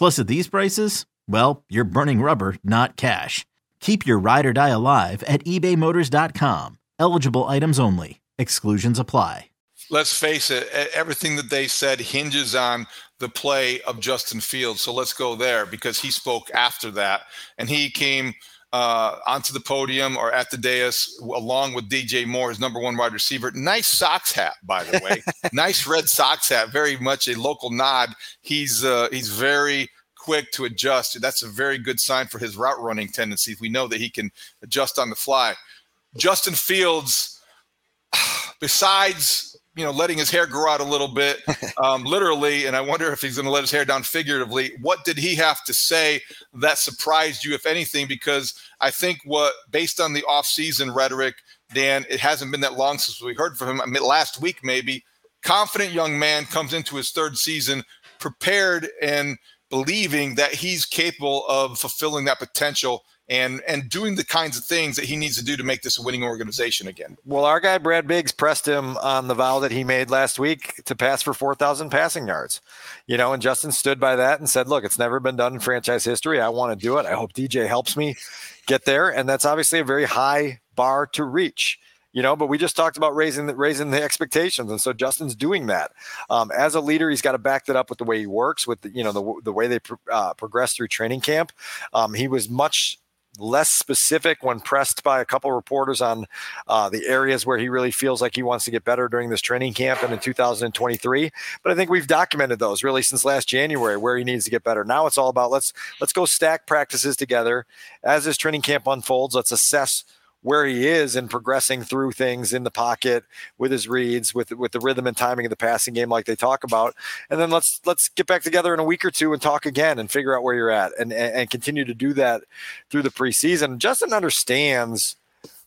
Plus, at these prices, well, you're burning rubber, not cash. Keep your ride or die alive at ebaymotors.com. Eligible items only. Exclusions apply. Let's face it, everything that they said hinges on the play of Justin Fields. So let's go there because he spoke after that and he came uh, onto the podium or at the dais along with DJ Moore, his number one wide receiver. Nice Sox hat, by the way. nice red Sox hat. Very much a local nod. He's uh, he's very quick to adjust. That's a very good sign for his route running tendencies. We know that he can adjust on the fly. Justin Fields, besides you know, letting his hair grow out a little bit, um, literally, and I wonder if he's going to let his hair down figuratively. What did he have to say that surprised you, if anything? Because I think what, based on the offseason rhetoric, Dan, it hasn't been that long since we heard from him. I mean, last week, maybe. Confident young man comes into his third season, prepared and believing that he's capable of fulfilling that potential and and doing the kinds of things that he needs to do to make this a winning organization again. Well, our guy Brad Biggs pressed him on the vow that he made last week to pass for 4,000 passing yards. You know, and Justin stood by that and said, "Look, it's never been done in franchise history. I want to do it. I hope DJ helps me get there." And that's obviously a very high bar to reach you know but we just talked about raising the raising the expectations and so justin's doing that um, as a leader he's got to back that up with the way he works with the, you know the, the way they pro- uh, progress through training camp um, he was much less specific when pressed by a couple reporters on uh, the areas where he really feels like he wants to get better during this training camp and in 2023. But I think we've documented those really since last January where he needs to get better. Now it's all about let's let's go stack practices together as this training camp unfolds. Let's assess where he is and progressing through things in the pocket with his reads, with with the rhythm and timing of the passing game, like they talk about. And then let's let's get back together in a week or two and talk again and figure out where you're at and and, and continue to do that through the preseason. Justin understands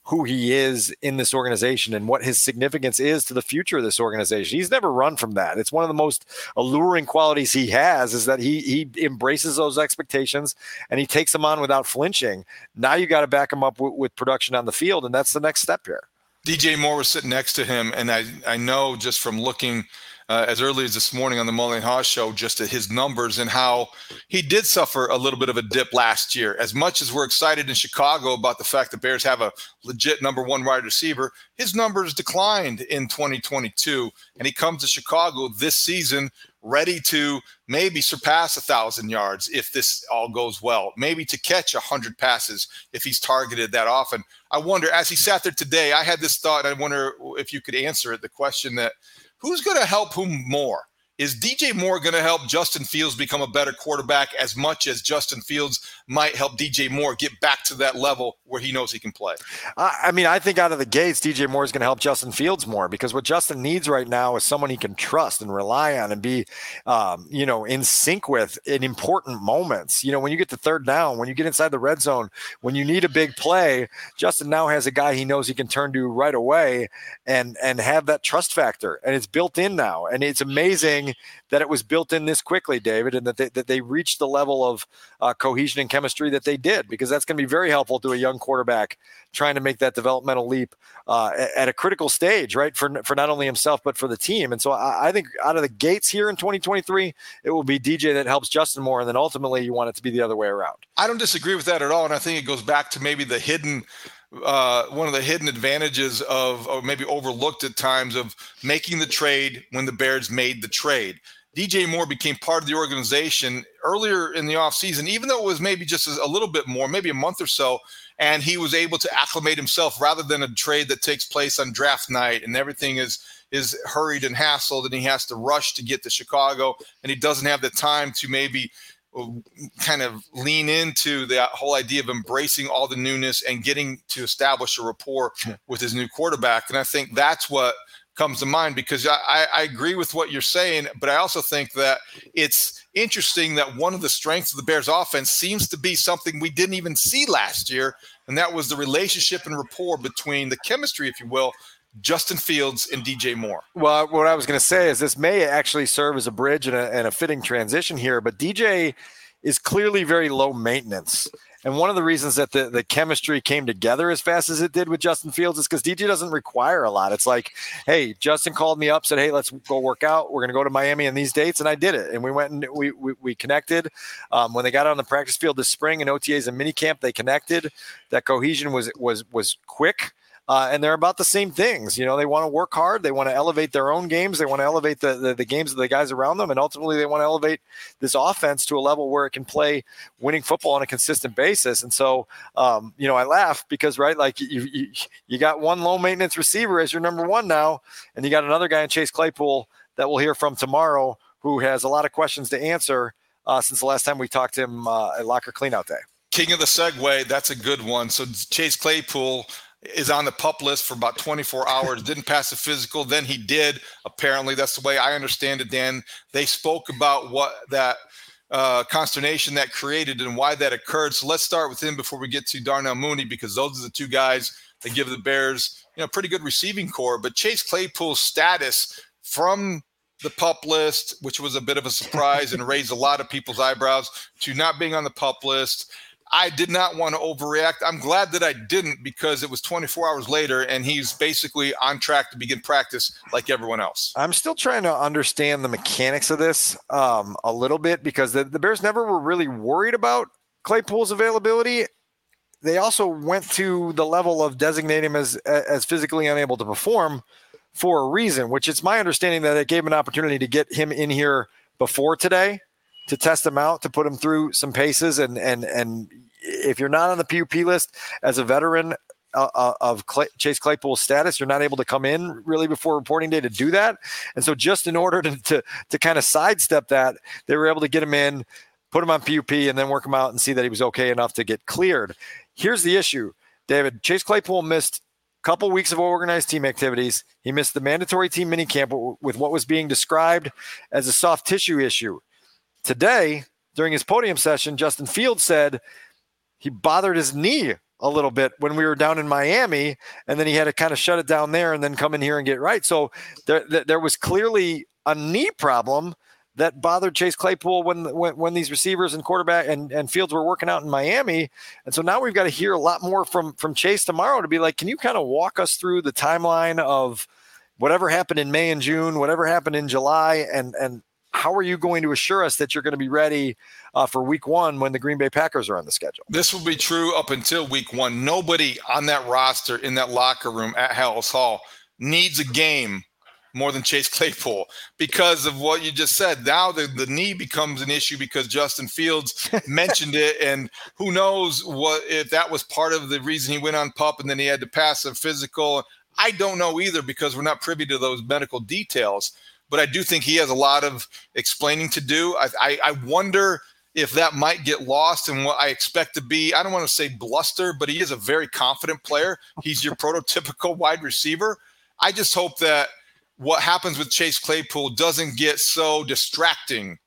who he is in this organization and what his significance is to the future of this organization. He's never run from that. It's one of the most alluring qualities he has is that he he embraces those expectations and he takes them on without flinching. Now you got to back him up with, with production on the field, and that's the next step here. DJ Moore was sitting next to him, and I I know just from looking uh, as early as this morning on the Mullen Haugh show, just at his numbers and how he did suffer a little bit of a dip last year. As much as we're excited in Chicago about the fact that Bears have a legit number one wide receiver, his numbers declined in 2022, and he comes to Chicago this season ready to maybe surpass a thousand yards if this all goes well, maybe to catch a hundred passes if he's targeted that often. I wonder, as he sat there today, I had this thought. I wonder if you could answer it. The question that who's going to help whom more? Is DJ Moore going to help Justin Fields become a better quarterback as much as Justin Fields might help DJ Moore get back to that level where he knows he can play? I mean, I think out of the gates, DJ Moore is going to help Justin Fields more because what Justin needs right now is someone he can trust and rely on and be, um, you know, in sync with in important moments. You know, when you get to third down, when you get inside the red zone, when you need a big play, Justin now has a guy he knows he can turn to right away and and have that trust factor, and it's built in now, and it's amazing that it was built in this quickly, David, and that they, that they reached the level of uh, cohesion and chemistry that they did, because that's going to be very helpful to a young quarterback trying to make that developmental leap uh, at a critical stage, right? For, for not only himself, but for the team. And so I, I think out of the gates here in 2023, it will be DJ that helps Justin more. And then ultimately you want it to be the other way around. I don't disagree with that at all. And I think it goes back to maybe the hidden uh, one of the hidden advantages of, or maybe overlooked at times, of making the trade when the Bears made the trade. DJ Moore became part of the organization earlier in the offseason, even though it was maybe just a little bit more, maybe a month or so, and he was able to acclimate himself rather than a trade that takes place on draft night and everything is is hurried and hassled and he has to rush to get to Chicago and he doesn't have the time to maybe kind of lean into that whole idea of embracing all the newness and getting to establish a rapport with his new quarterback. And I think that's what comes to mind because I, I agree with what you're saying, but I also think that it's interesting that one of the strengths of the Bears offense seems to be something we didn't even see last year. And that was the relationship and rapport between the chemistry, if you will, Justin Fields and DJ Moore. Well, what I was going to say is this may actually serve as a bridge and a, and a fitting transition here, but DJ is clearly very low maintenance. And one of the reasons that the, the chemistry came together as fast as it did with Justin Fields is because DJ doesn't require a lot. It's like, hey, Justin called me up, said, hey, let's go work out. We're going to go to Miami on these dates. And I did it. And we went and we, we, we connected. Um, when they got on the practice field this spring in OTAs and minicamp, they connected. That cohesion was was was quick. Uh, and they're about the same things. You know, they want to work hard. They want to elevate their own games. They want to elevate the, the, the games of the guys around them, and ultimately they want to elevate this offense to a level where it can play winning football on a consistent basis. And so, um, you know, I laugh because right, like you, you you got one low maintenance receiver as your number one now, and you got another guy in Chase Claypool that we'll hear from tomorrow who has a lot of questions to answer uh, since the last time we talked to him uh, at Locker Cleanout Day. King of the segue, that's a good one. So Chase Claypool is on the PUP list for about 24 hours, didn't pass a physical. Then he did. Apparently, that's the way I understand it, Dan. They spoke about what that uh, consternation that created and why that occurred. So let's start with him before we get to Darnell Mooney, because those are the two guys that give the Bears, you know, pretty good receiving corps. But Chase Claypool's status from the PUP list, which was a bit of a surprise and raised a lot of people's eyebrows, to not being on the PUP list I did not want to overreact. I'm glad that I didn't because it was 24 hours later and he's basically on track to begin practice like everyone else. I'm still trying to understand the mechanics of this um, a little bit because the, the Bears never were really worried about Claypool's availability. They also went to the level of designating him as as physically unable to perform for a reason, which it's my understanding that it gave an opportunity to get him in here before today to test him out, to put him through some paces, and and and if you're not on the PUP list as a veteran uh, uh, of Clay, Chase Claypool's status, you're not able to come in really before reporting day to do that. And so, just in order to to, to kind of sidestep that, they were able to get him in, put him on PUP, and then work him out and see that he was okay enough to get cleared. Here's the issue, David. Chase Claypool missed a couple weeks of organized team activities. He missed the mandatory team minicamp with what was being described as a soft tissue issue. Today, during his podium session, Justin Fields said he bothered his knee a little bit when we were down in Miami, and then he had to kind of shut it down there and then come in here and get right. So there, there was clearly a knee problem that bothered Chase Claypool when, when when these receivers and quarterback and, and Fields were working out in Miami. And so now we've got to hear a lot more from from Chase tomorrow to be like, can you kind of walk us through the timeline of whatever happened in May and June, whatever happened in July, and and how are you going to assure us that you're going to be ready uh, for week one when the Green Bay Packers are on the schedule? This will be true up until week one. Nobody on that roster in that locker room at Halas Hall needs a game more than Chase Claypool because of what you just said. Now the, the knee becomes an issue because Justin Fields mentioned it. And who knows what if that was part of the reason he went on PUP and then he had to pass a physical. I don't know either because we're not privy to those medical details but I do think he has a lot of explaining to do. I, I, I wonder if that might get lost in what I expect to be. I don't want to say bluster, but he is a very confident player. He's your prototypical wide receiver. I just hope that what happens with Chase Claypool doesn't get so distracting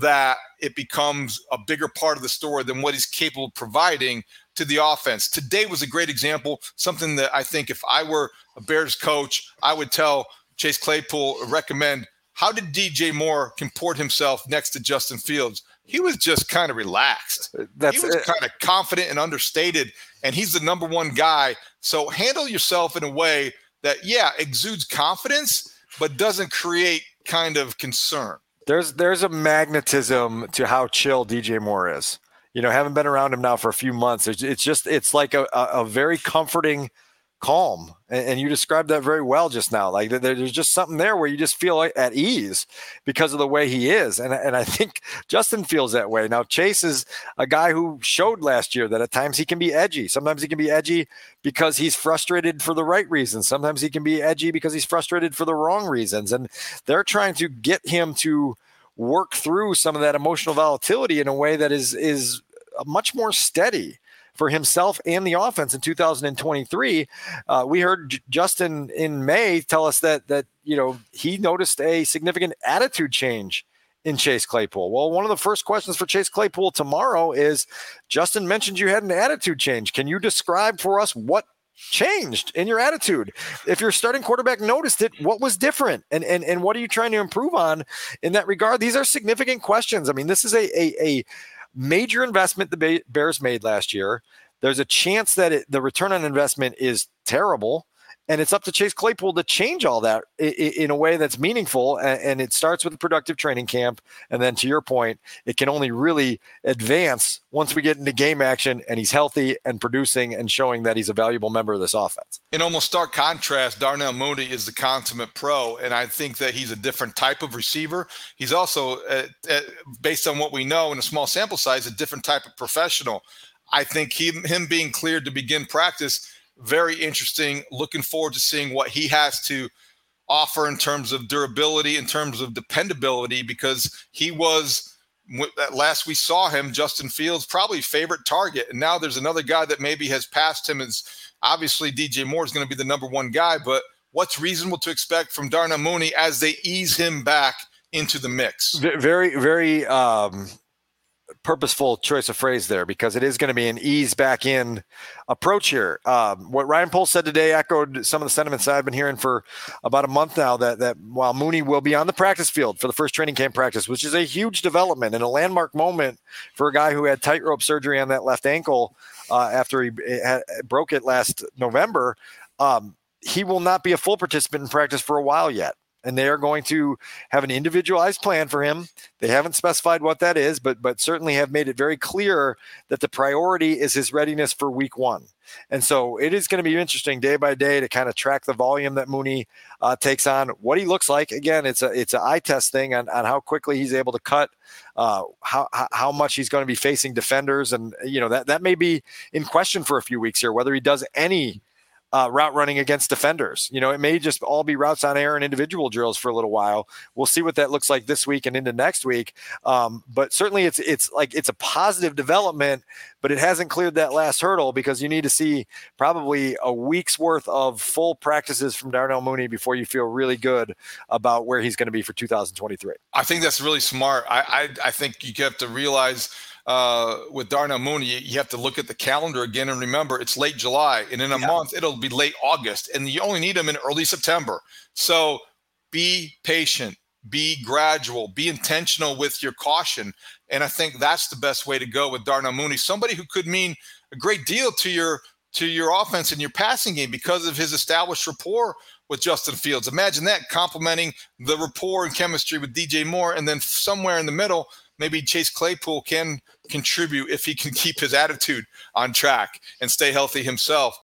that it becomes a bigger part of the story than what he's capable of providing to the offense. Today was a great example, something that I think if I were a Bears coach, I would tell Chase Claypool recommend how did DJ Moore comport himself next to Justin Fields? He was just kind of relaxed. Uh, that's he was kind of confident and understated, and he's the number one guy. So handle yourself in a way that, yeah, exudes confidence, but doesn't create kind of concern. There's there's a magnetism to how chill DJ Moore is. You know, haven't been around him now for a few months. It's, it's just it's like a, a, a very comforting calm and, you described that very well just now like there's just something there where you just feel at ease because of the way he is and, and i think justin feels that way. Now chase is a guy who showed last year that at times he can be edgy. Sometimes he can be edgy because he's frustrated for the right reasons. Sometimes he can be edgy because he's frustrated for the wrong reasons and they're trying to get him to work through some of that emotional volatility in a way that is is much more steady for himself and the offense in 2023. Uh, we heard J- Justin in May tell us that that you know he noticed a significant attitude change in Chase Claypool. Well, one of the first questions for Chase Claypool tomorrow is Justin mentioned you had an attitude change. Can you describe for us what changed in your attitude? If your starting quarterback noticed it, what was different? And and and what are you trying to improve on in that regard? These are significant questions. I mean, this is a a, a major investment the Bears made last year. There's a chance that it, the return on investment is terrible. And it's up to Chase Claypool to change all that in a way that's meaningful. And it starts with a productive training camp. And then to your point, it can only really advance once we get into game action and he's healthy and producing and showing that he's a valuable member of this offense. In almost stark contrast, Darnell Mooney is the consummate pro. And I think that he's a different type of receiver. He's also, uh, uh, based on what we know in a small sample size, a different type of professional. I think he, him being cleared to begin practice very interesting. Looking forward to seeing what he has to offer in terms of durability, in terms of dependability, because he was at last we saw him, Justin Fields probably favorite target, and now there's another guy that maybe has passed him. Is obviously DJ Moore is going to be the number one guy, but what's reasonable to expect from Darnell Mooney as they ease him back into the mix? Very, very um, purposeful choice of phrase there because it is going to be an ease back in approach here. Um, what Ryan Poles said today echoed some of the sentiments I've been hearing for about a month now that, that while Mooney will be on the practice field for the first training camp practice, which is a huge development and a landmark moment for a guy who had tightrope surgery on that left ankle uh, after he had, broke it last November. Um, he will not be a full participant in practice for a while yet and they are going to have an individualized plan for him. They haven't specified what that is, but but certainly have made it very clear that the priority is his readiness for week one. And so it is going to be interesting day by day to kind of track the volume that Mooney uh, takes on, what he looks like. Again, it's a it's an eye test thing on, on how quickly he's able to cut, uh, how how much he's going to be facing defenders, and you know that that may be in question for a few weeks here, whether he does any uh, route running against defenders. You know, it may just all be routes on air and individual drills for a little while. We'll see what that looks like this week and into next week. Um, but certainly, it's it's like it's a positive development, but it hasn't cleared that last hurdle because you need to see probably a week's worth of full practices from Darnell Mooney before you feel really good about where he's going to be for 2023. I think that's really smart. I I, I think you have to realize uh, with Darnell Mooney, you have to look at the calendar again and remember it's late July, and in a yeah. month it'll be late August, and you only need them in early September. So be patient, be gradual, be intentional with your caution, and I think that's the best way to go with Darnell Mooney, somebody who could mean a great deal to your to your offense and your passing game because of his established rapport with Justin Fields. Imagine that complementing the rapport and chemistry with DJ Moore, and then somewhere in the middle maybe Chase Claypool can contribute if he can keep his attitude on track and stay healthy himself.